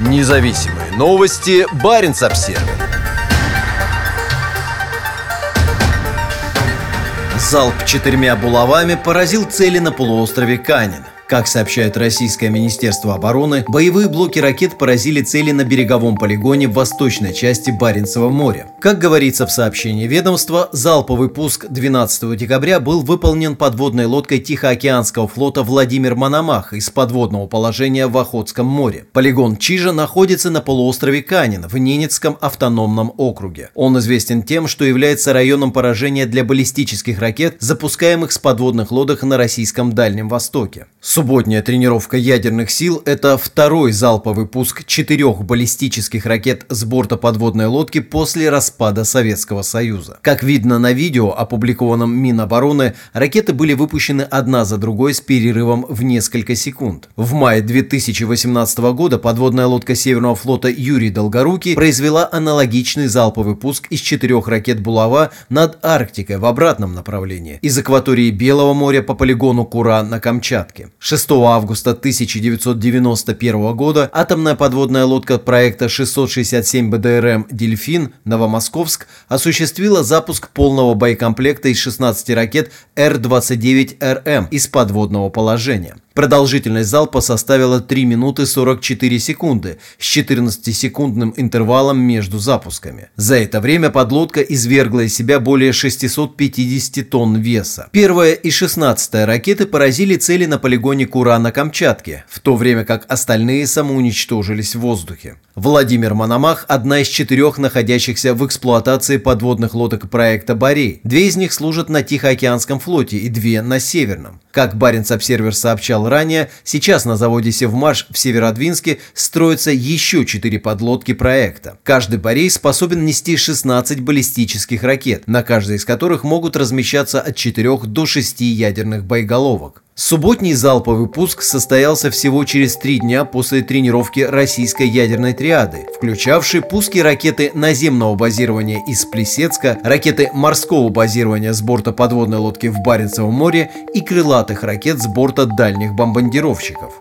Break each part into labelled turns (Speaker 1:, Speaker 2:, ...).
Speaker 1: Независимые новости. Барин обсерва Залп четырьмя булавами поразил цели на полуострове Канин. Как сообщает Российское Министерство обороны, боевые блоки ракет поразили цели на береговом полигоне в восточной части Баренцева моря. Как говорится в сообщении ведомства, залповый пуск 12 декабря был выполнен подводной лодкой Тихоокеанского флота Владимир Мономах из подводного положения в Охотском море. Полигон Чижа находится на полуострове Канин в Ненецком автономном округе. Он известен тем, что является районом поражения для баллистических ракет, запускаемых с подводных лодок на российском Дальнем Востоке. Субботняя тренировка ядерных сил – это второй залповый пуск четырех баллистических ракет с борта подводной лодки после распада Советского Союза. Как видно на видео, опубликованном Минобороны, ракеты были выпущены одна за другой с перерывом в несколько секунд. В мае 2018 года подводная лодка Северного флота Юрий Долгорукий произвела аналогичный залповый пуск из четырех ракет «Булава» над Арктикой в обратном направлении, из акватории Белого моря по полигону Кура на Камчатке. 6 августа 1991 года атомная подводная лодка проекта 667 БДРМ «Дельфин» Новомосковск осуществила запуск полного боекомплекта из 16 ракет Р-29РМ из подводного положения. Продолжительность залпа составила 3 минуты 44 секунды с 14-секундным интервалом между запусками. За это время подлодка извергла из себя более 650 тонн веса. Первая и 16 ракеты поразили цели на полигоне Кура на Камчатке, в то время как остальные самоуничтожились в воздухе. Владимир Мономах – одна из четырех находящихся в эксплуатации подводных лодок проекта «Борей». Две из них служат на Тихоокеанском флоте и две на Северном. Как Баренц-Обсервер сообщал ранее, сейчас на заводе «Севмаш» в Северодвинске строятся еще четыре подлодки проекта. Каждый парей способен нести 16 баллистических ракет, на каждой из которых могут размещаться от 4 до 6 ядерных боеголовок. Субботний залповый пуск состоялся всего через три дня после тренировки российской ядерной триады, включавшей пуски ракеты наземного базирования из Плесецка, ракеты морского базирования с борта подводной лодки в Баренцевом море и крылатых ракет с борта дальних бомбардировщиков.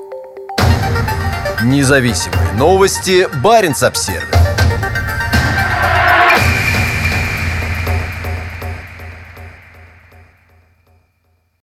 Speaker 2: Независимые новости. Баренц-Обсервис